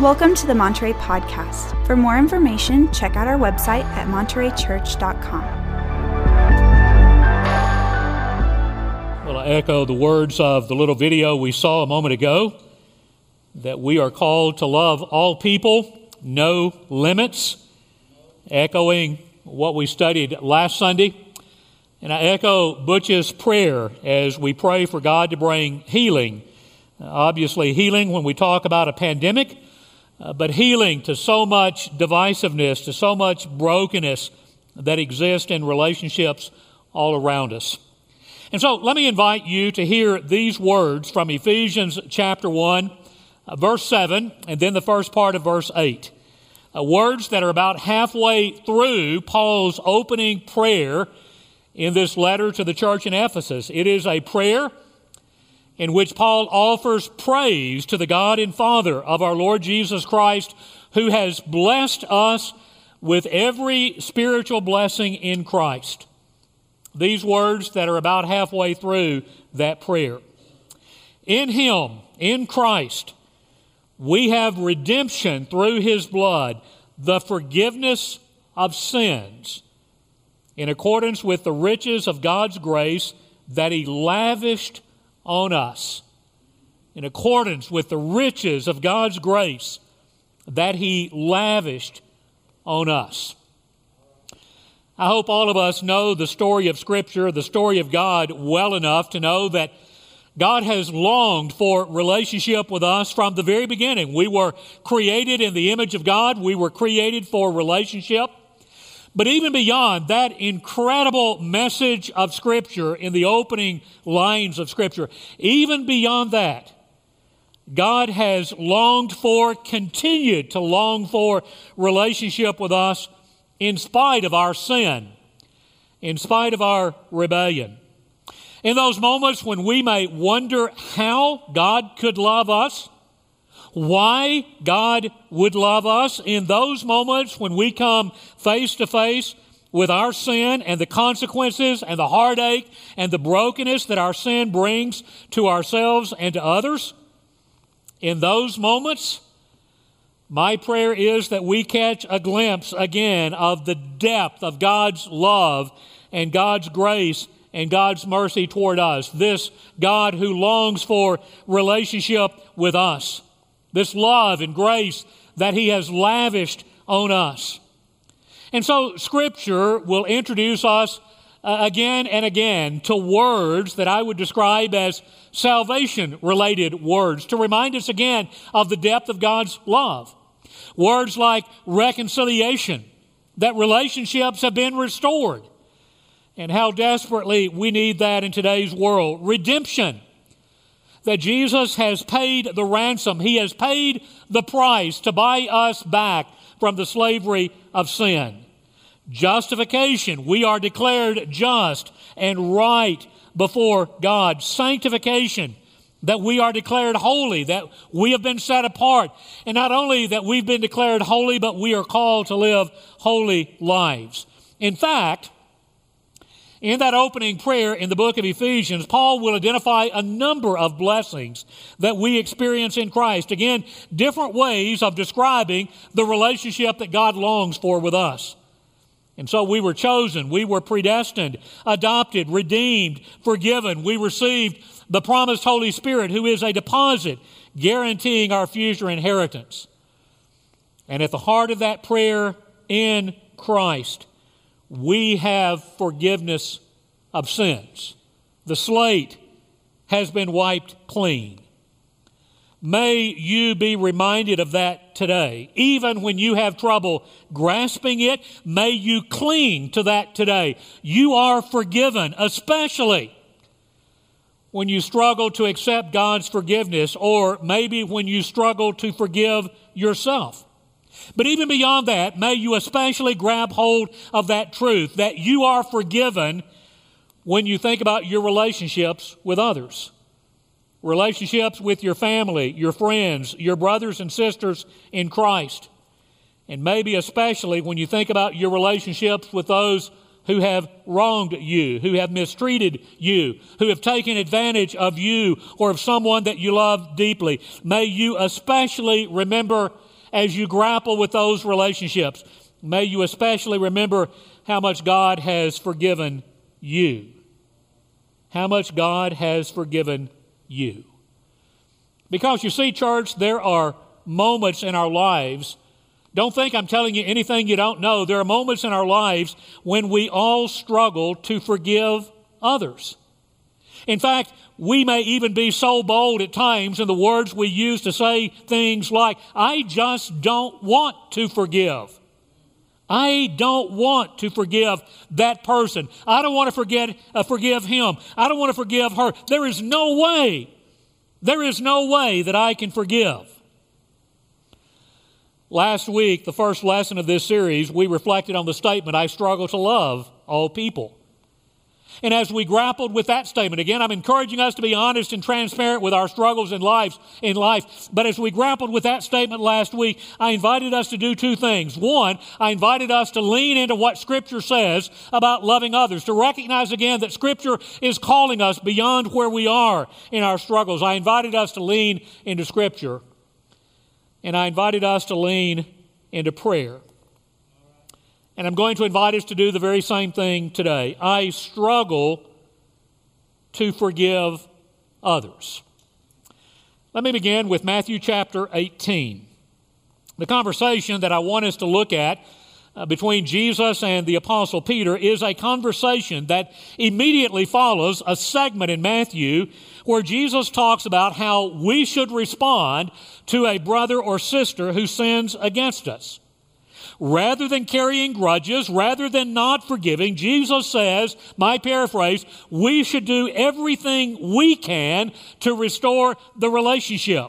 Welcome to the Monterey Podcast. For more information, check out our website at montereychurch.com. Well, I echo the words of the little video we saw a moment ago that we are called to love all people, no limits, echoing what we studied last Sunday. And I echo Butch's prayer as we pray for God to bring healing. obviously, healing when we talk about a pandemic uh, but healing to so much divisiveness, to so much brokenness that exists in relationships all around us. And so let me invite you to hear these words from Ephesians chapter 1, uh, verse 7, and then the first part of verse 8. Uh, words that are about halfway through Paul's opening prayer in this letter to the church in Ephesus. It is a prayer in which Paul offers praise to the God and Father of our Lord Jesus Christ, who has blessed us with every spiritual blessing in Christ. These words that are about halfway through that prayer. In Him, in Christ, we have redemption through His blood, the forgiveness of sins, in accordance with the riches of God's grace that He lavished on us in accordance with the riches of God's grace that He lavished on us. I hope all of us know the story of Scripture, the story of God, well enough to know that God has longed for relationship with us from the very beginning. We were created in the image of God, we were created for relationship. But even beyond that incredible message of Scripture in the opening lines of Scripture, even beyond that, God has longed for, continued to long for relationship with us in spite of our sin, in spite of our rebellion. In those moments when we may wonder how God could love us, why God would love us in those moments when we come face to face with our sin and the consequences and the heartache and the brokenness that our sin brings to ourselves and to others. In those moments, my prayer is that we catch a glimpse again of the depth of God's love and God's grace and God's mercy toward us. This God who longs for relationship with us this love and grace that He has lavished on us. And so, Scripture will introduce us uh, again and again to words that I would describe as salvation related words to remind us again of the depth of God's love. Words like reconciliation, that relationships have been restored, and how desperately we need that in today's world. Redemption, that Jesus has paid the ransom. He has paid the price to buy us back from the slavery of sin. Justification. We are declared just and right before God. Sanctification. That we are declared holy, that we have been set apart. And not only that we've been declared holy, but we are called to live holy lives. In fact, in that opening prayer in the book of Ephesians, Paul will identify a number of blessings that we experience in Christ. Again, different ways of describing the relationship that God longs for with us. And so we were chosen, we were predestined, adopted, redeemed, forgiven. We received the promised Holy Spirit, who is a deposit guaranteeing our future inheritance. And at the heart of that prayer in Christ we have forgiveness of sins. The slate has been wiped clean. May you be reminded of that today. Even when you have trouble grasping it, may you cling to that today. You are forgiven, especially when you struggle to accept God's forgiveness, or maybe when you struggle to forgive yourself. But even beyond that, may you especially grab hold of that truth that you are forgiven when you think about your relationships with others. Relationships with your family, your friends, your brothers and sisters in Christ. And maybe especially when you think about your relationships with those who have wronged you, who have mistreated you, who have taken advantage of you or of someone that you love deeply. May you especially remember as you grapple with those relationships, may you especially remember how much God has forgiven you. How much God has forgiven you. Because you see, church, there are moments in our lives. Don't think I'm telling you anything you don't know. There are moments in our lives when we all struggle to forgive others. In fact, we may even be so bold at times in the words we use to say things like, I just don't want to forgive. I don't want to forgive that person. I don't want to forget, uh, forgive him. I don't want to forgive her. There is no way, there is no way that I can forgive. Last week, the first lesson of this series, we reflected on the statement, I struggle to love all people. And as we grappled with that statement, again, I'm encouraging us to be honest and transparent with our struggles in life, in life. But as we grappled with that statement last week, I invited us to do two things. One, I invited us to lean into what Scripture says about loving others, to recognize again that Scripture is calling us beyond where we are in our struggles. I invited us to lean into Scripture. And I invited us to lean into prayer. And I'm going to invite us to do the very same thing today. I struggle to forgive others. Let me begin with Matthew chapter 18. The conversation that I want us to look at uh, between Jesus and the Apostle Peter is a conversation that immediately follows a segment in Matthew where Jesus talks about how we should respond to a brother or sister who sins against us. Rather than carrying grudges, rather than not forgiving, Jesus says, my paraphrase, we should do everything we can to restore the relationship.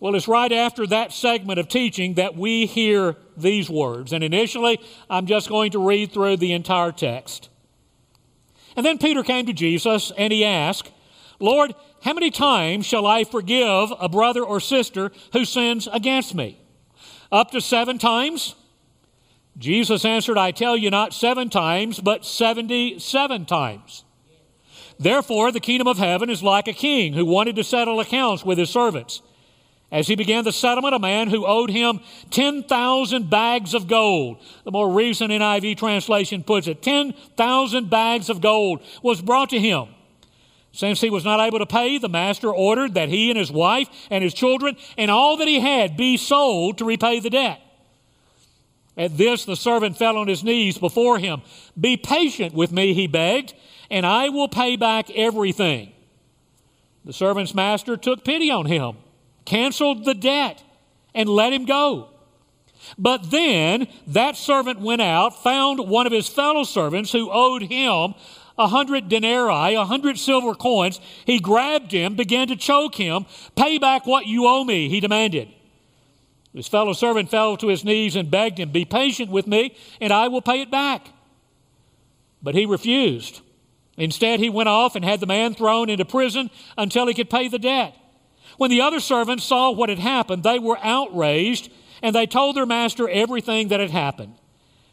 Well, it's right after that segment of teaching that we hear these words. And initially, I'm just going to read through the entire text. And then Peter came to Jesus and he asked, Lord, how many times shall I forgive a brother or sister who sins against me? Up to seven times? Jesus answered, I tell you not seven times, but 77 times. Therefore, the kingdom of heaven is like a king who wanted to settle accounts with his servants. As he began the settlement, a man who owed him 10,000 bags of gold, the more recent NIV translation puts it, 10,000 bags of gold was brought to him. Since he was not able to pay, the master ordered that he and his wife and his children and all that he had be sold to repay the debt. At this, the servant fell on his knees before him. Be patient with me, he begged, and I will pay back everything. The servant's master took pity on him, canceled the debt, and let him go. But then that servant went out, found one of his fellow servants who owed him a hundred denarii, a hundred silver coins. He grabbed him, began to choke him. Pay back what you owe me, he demanded. His fellow servant fell to his knees and begged him, Be patient with me, and I will pay it back. But he refused. Instead, he went off and had the man thrown into prison until he could pay the debt. When the other servants saw what had happened, they were outraged and they told their master everything that had happened.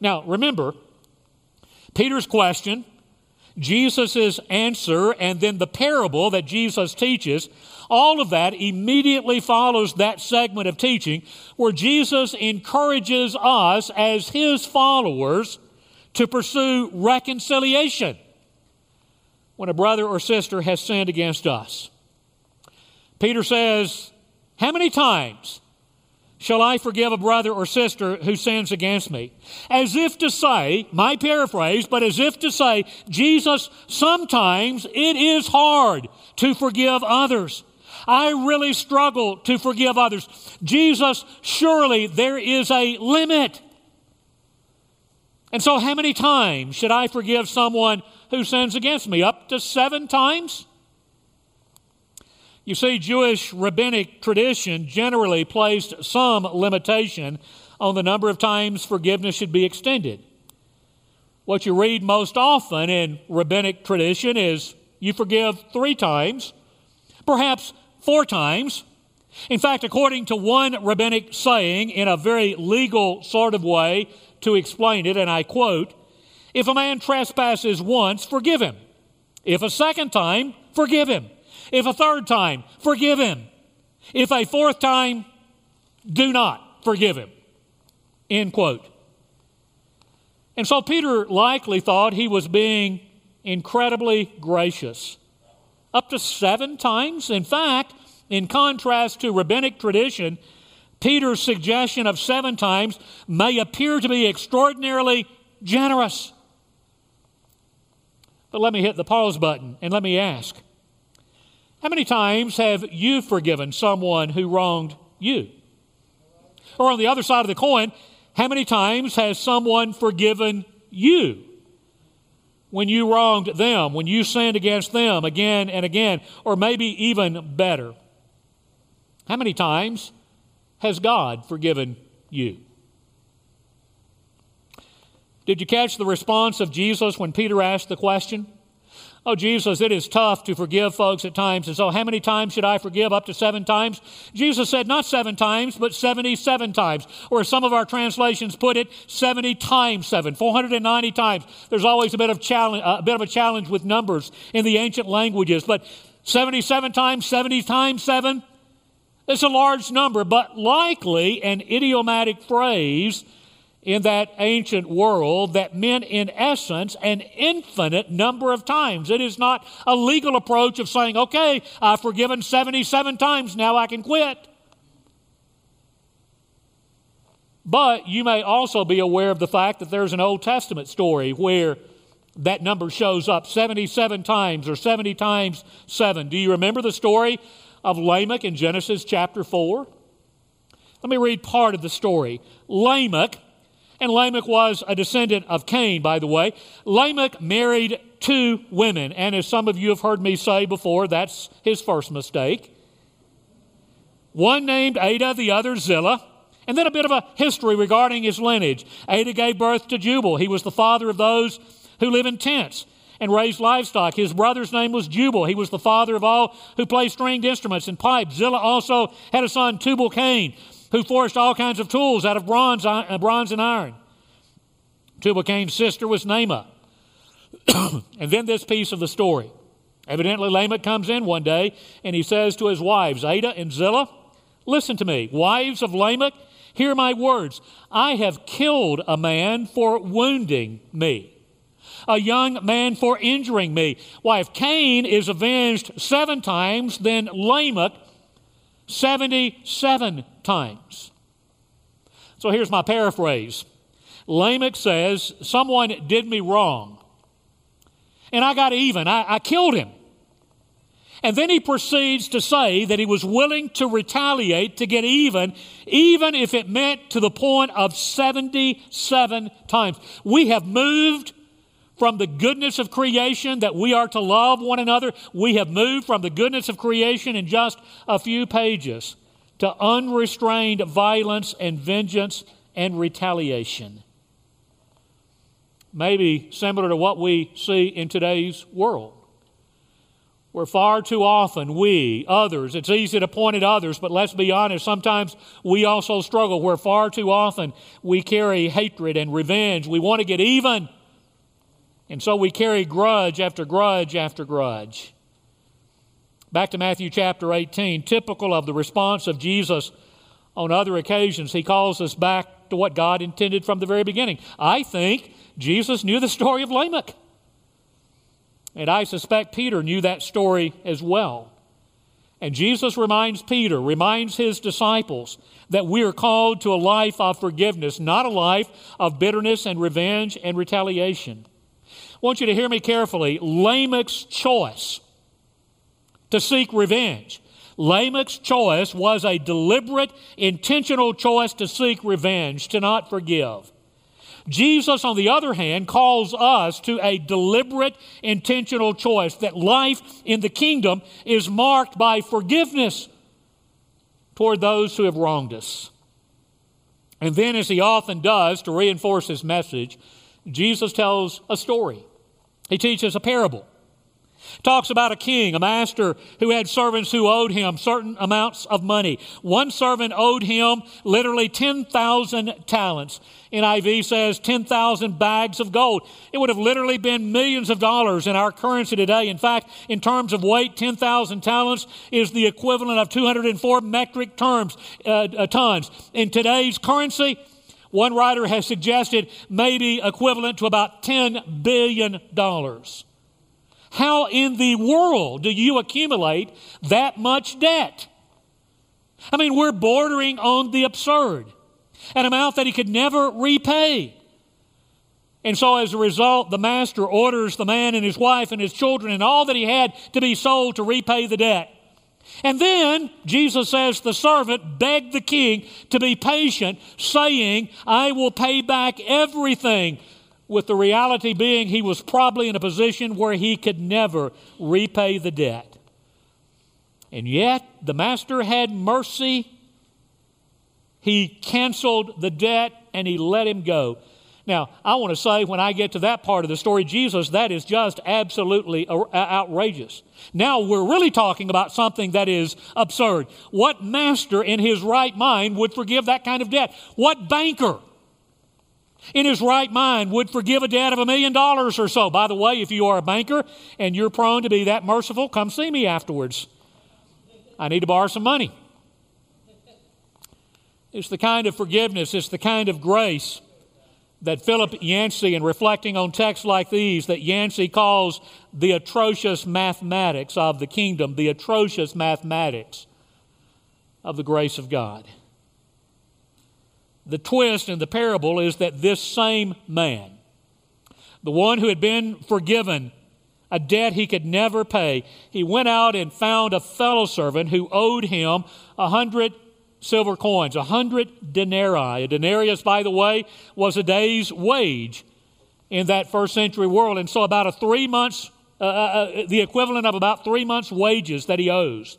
Now, remember, Peter's question, Jesus' answer, and then the parable that Jesus teaches, all of that immediately follows that segment of teaching where Jesus encourages us as his followers to pursue reconciliation when a brother or sister has sinned against us. Peter says, How many times shall I forgive a brother or sister who sins against me? As if to say, my paraphrase, but as if to say, Jesus, sometimes it is hard to forgive others. I really struggle to forgive others. Jesus, surely there is a limit. And so, how many times should I forgive someone who sins against me? Up to seven times? You see, Jewish rabbinic tradition generally placed some limitation on the number of times forgiveness should be extended. What you read most often in rabbinic tradition is you forgive three times, perhaps four times. In fact, according to one rabbinic saying, in a very legal sort of way to explain it, and I quote, if a man trespasses once, forgive him. If a second time, forgive him. If a third time, forgive him. If a fourth time, do not forgive him. End quote. And so Peter likely thought he was being incredibly gracious. Up to seven times. In fact, in contrast to rabbinic tradition, Peter's suggestion of seven times may appear to be extraordinarily generous. But let me hit the pause button and let me ask How many times have you forgiven someone who wronged you? Or on the other side of the coin, how many times has someone forgiven you when you wronged them, when you sinned against them again and again, or maybe even better? How many times has God forgiven you? Did you catch the response of Jesus when Peter asked the question? Oh, Jesus, it is tough to forgive folks at times. And so, how many times should I forgive? Up to seven times? Jesus said not seven times, but 77 times. Or some of our translations put it, 70 times seven, 490 times. There's always a bit of, challenge, a bit of a challenge with numbers in the ancient languages. But 77 times, 70 times seven, it's a large number, but likely an idiomatic phrase in that ancient world that meant, in essence, an infinite number of times. It is not a legal approach of saying, okay, I've forgiven 77 times, now I can quit. But you may also be aware of the fact that there's an Old Testament story where that number shows up 77 times or 70 times 7. Do you remember the story of Lamech in Genesis chapter 4? Let me read part of the story. Lamech and Lamech was a descendant of Cain, by the way. Lamech married two women, and as some of you have heard me say before, that's his first mistake. One named Adah, the other Zillah. And then a bit of a history regarding his lineage. Adah gave birth to Jabal. He was the father of those who live in tents and raised livestock. His brother's name was Jubal. He was the father of all who play stringed instruments and pipes. Zillah also had a son, Tubal Cain who forged all kinds of tools out of bronze, uh, bronze and iron. Tubal Cain's sister was Naamah. and then this piece of the story. Evidently, Lamech comes in one day and he says to his wives, Adah and Zillah, Listen to me, wives of Lamech, hear my words. I have killed a man for wounding me, a young man for injuring me. Why, if Cain is avenged seven times, then Lamech 77 times. So here's my paraphrase Lamech says, Someone did me wrong, and I got even. I, I killed him. And then he proceeds to say that he was willing to retaliate to get even, even if it meant to the point of 77 times. We have moved from the goodness of creation that we are to love one another. We have moved from the goodness of creation in just a few pages to unrestrained violence and vengeance and retaliation. Maybe similar to what we see in today's world. Where far too often we, others, it's easy to point at others, but let's be honest, sometimes we also struggle where far too often we carry hatred and revenge. We want to get even. And so we carry grudge after grudge after grudge. Back to Matthew chapter 18, typical of the response of Jesus on other occasions, he calls us back to what God intended from the very beginning. I think Jesus knew the story of Lamech. And I suspect Peter knew that story as well. And Jesus reminds Peter, reminds his disciples that we are called to a life of forgiveness, not a life of bitterness and revenge and retaliation. Want you to hear me carefully. Lamech's choice to seek revenge. Lamech's choice was a deliberate, intentional choice to seek revenge, to not forgive. Jesus, on the other hand, calls us to a deliberate, intentional choice that life in the kingdom is marked by forgiveness toward those who have wronged us. And then, as he often does to reinforce his message, Jesus tells a story. He teaches a parable. Talks about a king, a master who had servants who owed him certain amounts of money. One servant owed him literally 10,000 talents. NIV says 10,000 bags of gold. It would have literally been millions of dollars in our currency today. In fact, in terms of weight, 10,000 talents is the equivalent of 204 metric terms, uh, uh, tons. In today's currency, one writer has suggested maybe equivalent to about $10 billion. How in the world do you accumulate that much debt? I mean, we're bordering on the absurd, an amount that he could never repay. And so, as a result, the master orders the man and his wife and his children and all that he had to be sold to repay the debt. And then Jesus says the servant begged the king to be patient, saying, I will pay back everything with the reality being he was probably in a position where he could never repay the debt. And yet, the master had mercy. He canceled the debt and he let him go. Now, I want to say when I get to that part of the story, Jesus, that is just absolutely outrageous. Now we're really talking about something that is absurd. What master in his right mind would forgive that kind of debt? What banker in his right mind would forgive a debt of a million dollars or so. By the way, if you are a banker and you're prone to be that merciful, come see me afterwards. I need to borrow some money. It's the kind of forgiveness, it's the kind of grace that Philip Yancey, in reflecting on texts like these, that Yancey calls the atrocious mathematics of the kingdom, the atrocious mathematics of the grace of God. The twist in the parable is that this same man, the one who had been forgiven a debt he could never pay, he went out and found a fellow servant who owed him a hundred silver coins, a hundred denarii. A denarius, by the way, was a day's wage in that first century world. And so, about a three months, uh, uh, uh the equivalent of about three months' wages that he owes.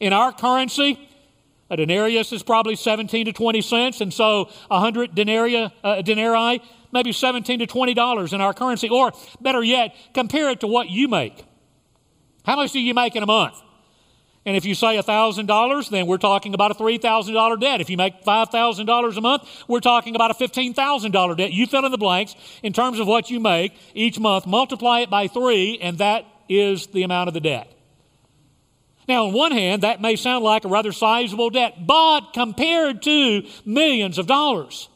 In our currency, a denarius is probably 17 to 20 cents, and so 100 denarii, uh, denarii maybe 17 to 20 dollars in our currency. Or better yet, compare it to what you make. How much do you make in a month? And if you say $1,000, then we're talking about a $3,000 debt. If you make $5,000 a month, we're talking about a $15,000 debt. You fill in the blanks in terms of what you make each month, multiply it by three, and that is the amount of the debt. Now, on one hand, that may sound like a rather sizable debt, but compared to millions of dollars,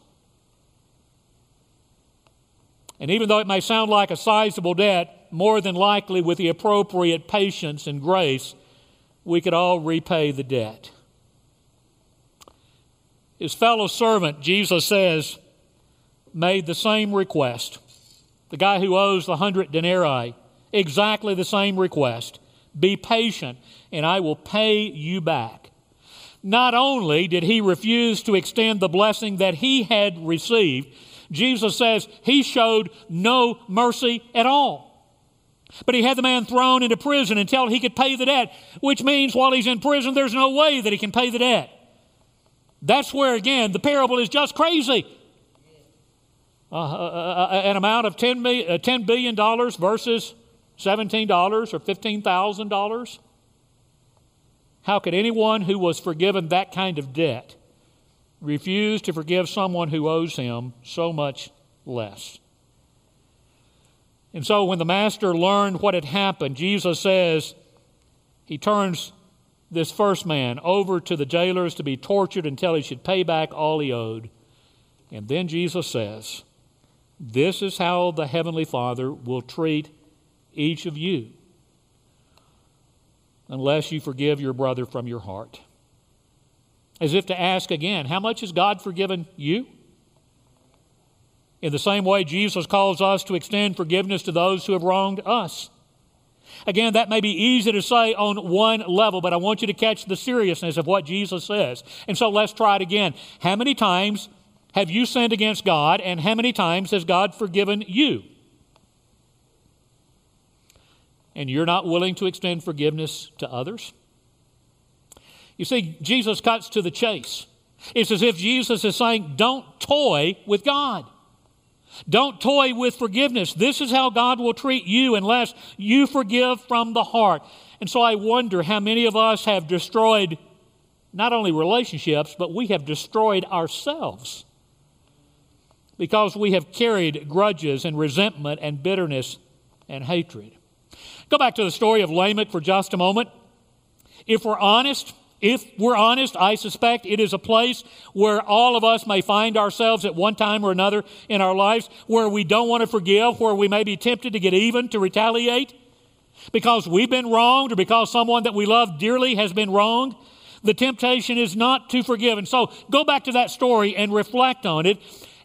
and even though it may sound like a sizable debt, more than likely with the appropriate patience and grace, we could all repay the debt. His fellow servant, Jesus says, made the same request. The guy who owes the hundred denarii, exactly the same request. Be patient, and I will pay you back. Not only did he refuse to extend the blessing that he had received, Jesus says he showed no mercy at all. But he had the man thrown into prison until he could pay the debt, which means while he's in prison, there's no way that he can pay the debt. That's where, again, the parable is just crazy. Uh, uh, uh, uh an amount of $10, million, uh, $10 billion versus $17 or $15,000? How could anyone who was forgiven that kind of debt refuse to forgive someone who owes him so much less? And so when the master learned what had happened, Jesus says he turns this first man over to the jailers to be tortured until he should pay back all he owed. And then Jesus says, This is how the Heavenly Father will treat each of you, unless you forgive your brother from your heart. As if to ask again, how much has God forgiven you? In the same way, Jesus calls us to extend forgiveness to those who have wronged us. Again, that may be easy to say on one level, but I want you to catch the seriousness of what Jesus says. And so let's try it again. How many times have you sinned against God, and how many times has God forgiven you? And you're not willing to extend forgiveness to others? You see, Jesus cuts to the chase. It's as if Jesus is saying, don't toy with God. Don't toy with forgiveness. This is how God will treat you unless you forgive from the heart. And so I wonder how many of us have destroyed not only relationships, but we have destroyed ourselves because we have carried grudges and resentment and bitterness and hatred. Go back to the story of Lamech for just a moment. If we're honest, if we're honest, I suspect it is a place where all of us may find ourselves at one time or another in our lives where we don't want to forgive, where we may be tempted to get even, to retaliate because we've been wronged or because someone that we love dearly has been wronged. The temptation is not to forgive. And so go back to that story and reflect on it.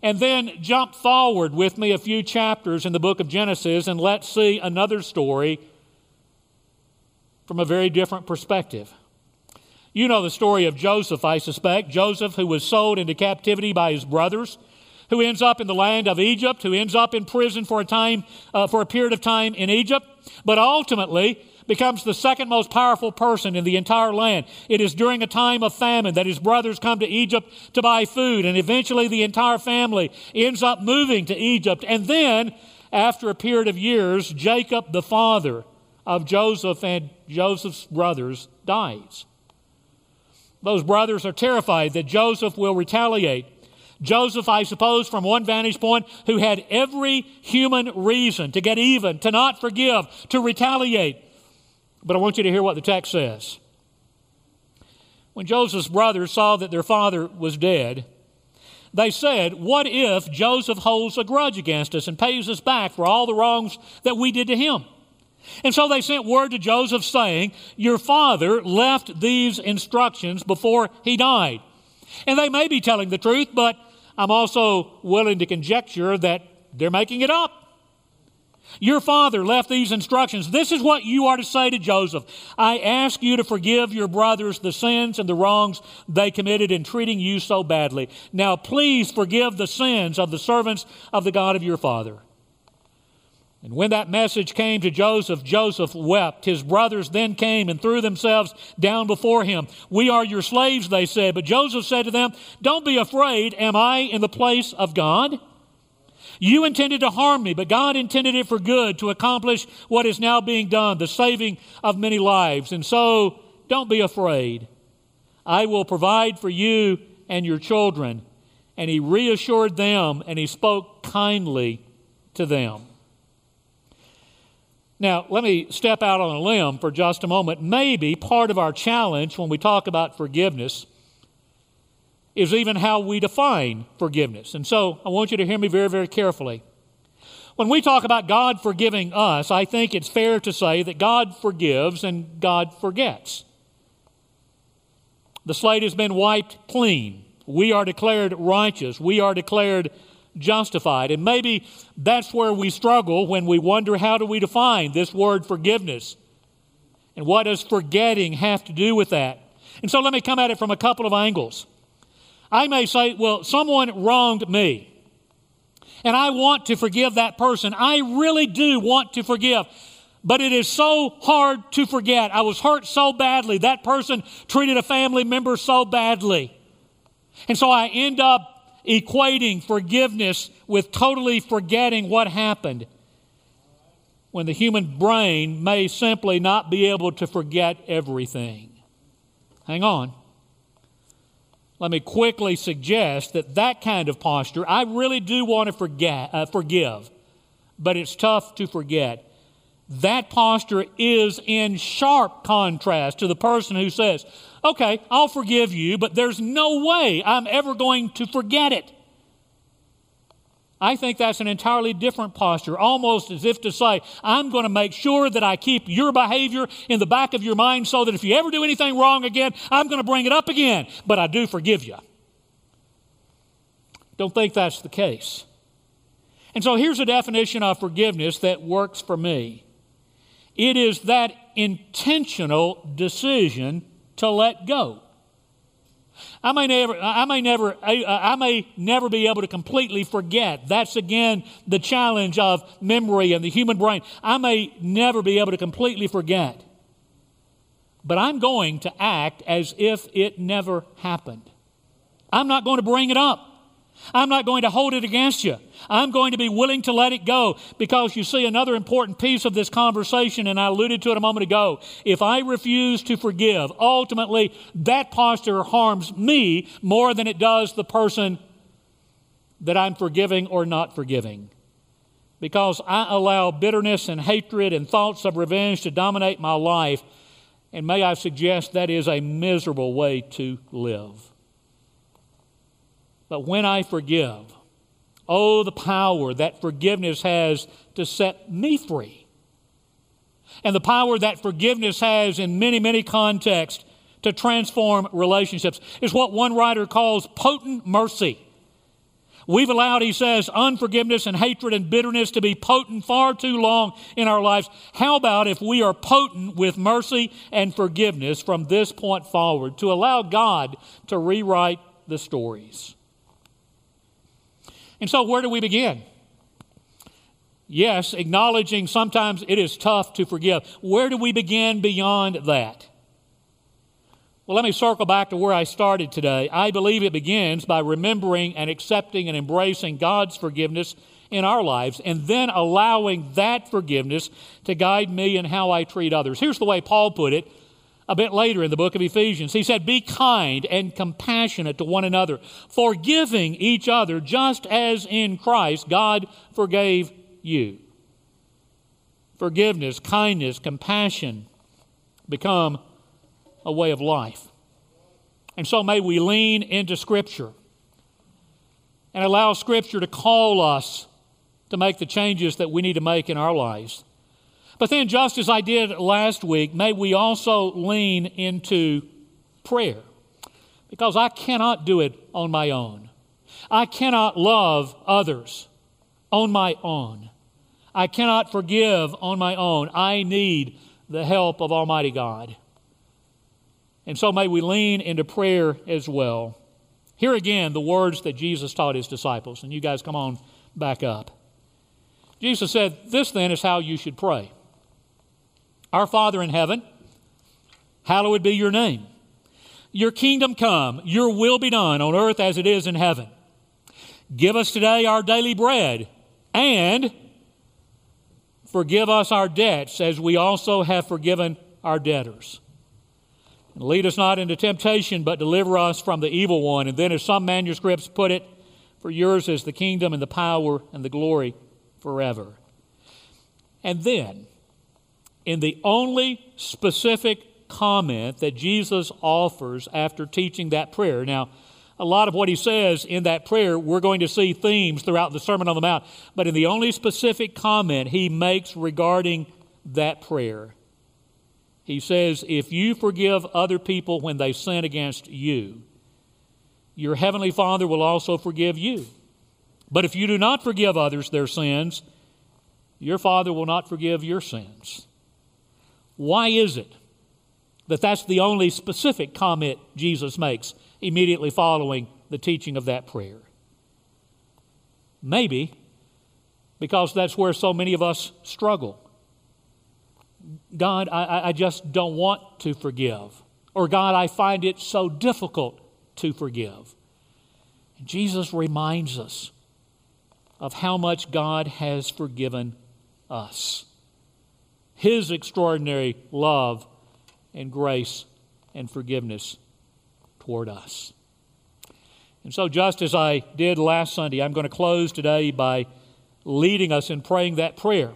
And then jump forward with me a few chapters in the book of Genesis and let's see another story from a very different perspective. You know the story of Joseph, I suspect. Joseph, who was sold into captivity by his brothers, who ends up in the land of Egypt, who ends up in prison for a time, uh, for a period of time in Egypt, but ultimately becomes the second most powerful person in the entire land. It is during a time of famine that his brothers come to Egypt to buy food, and eventually the entire family ends up moving to Egypt. And then, after a period of years, Jacob, the father of Joseph and Joseph's brothers, dies. Those brothers are terrified that Joseph will retaliate. Joseph, I suppose, from one vantage point, who had every human reason to get even, to not forgive, to retaliate. But I want you to hear what the text says. When Joseph's brothers saw that their father was dead, they said, What if Joseph holds a grudge against us and pays us back for all the wrongs that we did to him? And so they sent word to Joseph saying, Your father left these instructions before he died. And they may be telling the truth, but I'm also willing to conjecture that they're making it up. Your father left these instructions. This is what you are to say to Joseph. I ask you to forgive your brothers the sins and the wrongs they committed in treating you so badly. Now please forgive the sins of the servants of the God of your father. And when that message came to Joseph, Joseph wept. His brothers then came and threw themselves down before him. We are your slaves, they said. But Joseph said to them, Don't be afraid. Am I in the place of God? You intended to harm me, but God intended it for good to accomplish what is now being done, the saving of many lives. And so, don't be afraid. I will provide for you and your children. And he reassured them and he spoke kindly to them. Now, let me step out on a limb for just a moment. Maybe part of our challenge when we talk about forgiveness is even how we define forgiveness. And so I want you to hear me very, very carefully. When we talk about God forgiving us, I think it's fair to say that God forgives and God forgets. The slate has been wiped clean. We are declared righteous. We are declared justified. And maybe that's where we struggle when we wonder how do we define this word forgiveness? And what does forgetting have to do with that? And so let me come at it from a couple of angles. I may say, well, someone wronged me. And I want to forgive that person. I really do want to forgive. But it is so hard to forget. I was hurt so badly. That person treated a family member so badly. And so I end up equating forgiveness with totally forgetting what happened when the human brain may simply not be able to forget everything. Hang on. Let me quickly suggest that that kind of posture, I really do want to forget, uh, forgive, but it's tough to forget. That posture is in sharp contrast to the person who says, Okay, I'll forgive you, but there's no way I'm ever going to forget it. I think that's an entirely different posture, almost as if to say, I'm going to make sure that I keep your behavior in the back of your mind so that if you ever do anything wrong again, I'm going to bring it up again, but I do forgive you. Don't think that's the case. And so here's a definition of forgiveness that works for me it is that intentional decision to let go. I may never, I may never, I, may never be able to completely forget. That's again the challenge of memory and the human brain. I may never be able to completely forget. But I'm going to act as if it never happened. I'm not going to bring it up. I'm not going to hold it against you. I'm going to be willing to let it go because you see another important piece of this conversation, and I alluded to it a moment ago. If I refuse to forgive, ultimately that posture harms me more than it does the person that I'm forgiving or not forgiving. Because I allow bitterness and hatred and thoughts of revenge to dominate my life, and may I suggest that is a miserable way to live. But when I forgive, oh, the power that forgiveness has to set me free. And the power that forgiveness has in many, many contexts to transform relationships is what one writer calls potent mercy. We've allowed, he says, unforgiveness and hatred and bitterness to be potent far too long in our lives. How about if we are potent with mercy and forgiveness from this point forward to allow God to rewrite the stories? And so, where do we begin? Yes, acknowledging sometimes it is tough to forgive. Where do we begin beyond that? Well, let me circle back to where I started today. I believe it begins by remembering and accepting and embracing God's forgiveness in our lives and then allowing that forgiveness to guide me in how I treat others. Here's the way Paul put it a bit later in the book of Ephesians. He said, Be kind and compassionate to one another, forgiving each other, just as in Christ God forgave you. Forgiveness, kindness, compassion become a way of life. And so may we lean into Scripture and allow Scripture to call us to make the changes that we need to make in our lives. But then, just as I did last week, may we also lean into prayer. Because I cannot do it on my own. I cannot love others on my own. I cannot forgive on my own. I need the help of Almighty God. And so may we lean into prayer as well. Here again, the words that Jesus taught his disciples. And you guys come on back up. Jesus said, This then is how you should pray. Our Father in heaven, hallowed be your name. Your kingdom come, your will be done on earth as it is in heaven. Give us today our daily bread and forgive us our debts as we also have forgiven our debtors. And lead us not into temptation, but deliver us from the evil one. And then, as some manuscripts put it, for yours is the kingdom and the power and the glory forever. And then, in the only specific comment that Jesus offers after teaching that prayer. Now, a lot of what he says in that prayer, we're going to see themes throughout the Sermon on the Mount, but in the only specific comment he makes regarding that prayer, he says, If you forgive other people when they sin against you, your heavenly Father will also forgive you. But if you do not forgive others their sins, your Father will not forgive your sins. Why is it that that's the only specific comment Jesus makes immediately following the teaching of that prayer? Maybe because that's where so many of us struggle. God, I, I just don't want to forgive. Or God, I find it so difficult to forgive. And Jesus reminds us of how much God has forgiven us. His extraordinary love and grace and forgiveness toward us. And so, just as I did last Sunday, I'm going to close today by leading us in praying that prayer.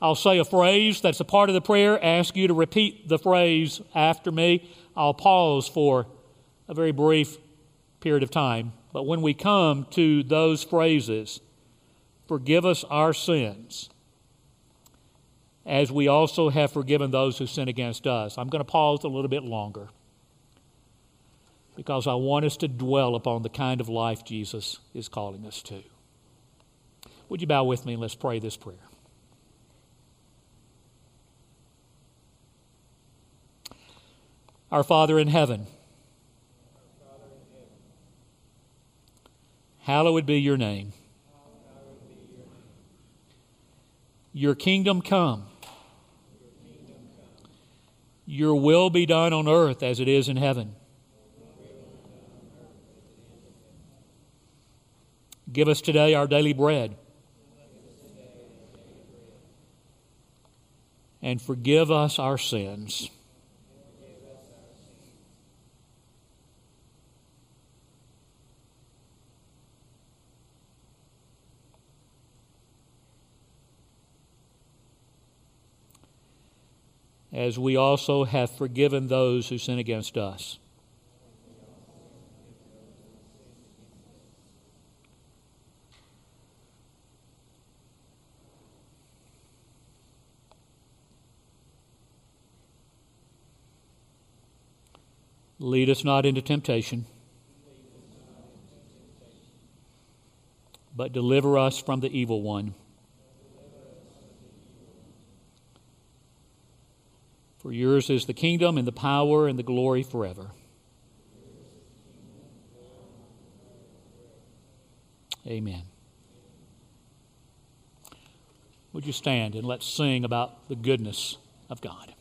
I'll say a phrase that's a part of the prayer, ask you to repeat the phrase after me. I'll pause for a very brief period of time. But when we come to those phrases, forgive us our sins, as we also have forgiven those who sin against us. I'm going to pause a little bit longer because I want us to dwell upon the kind of life Jesus is calling us to. Would you bow with me and let's pray this prayer? Our Father in heaven, hallowed be your name. Your kingdom come. Your will be done on earth as it is in heaven. Give us today our daily bread. And forgive us our sins. As we also have forgiven those who sin against us. Lead us not into temptation, but deliver us from the evil one. For yours is the kingdom and the power and the glory forever. Amen. Would you stand and let's sing about the goodness of God?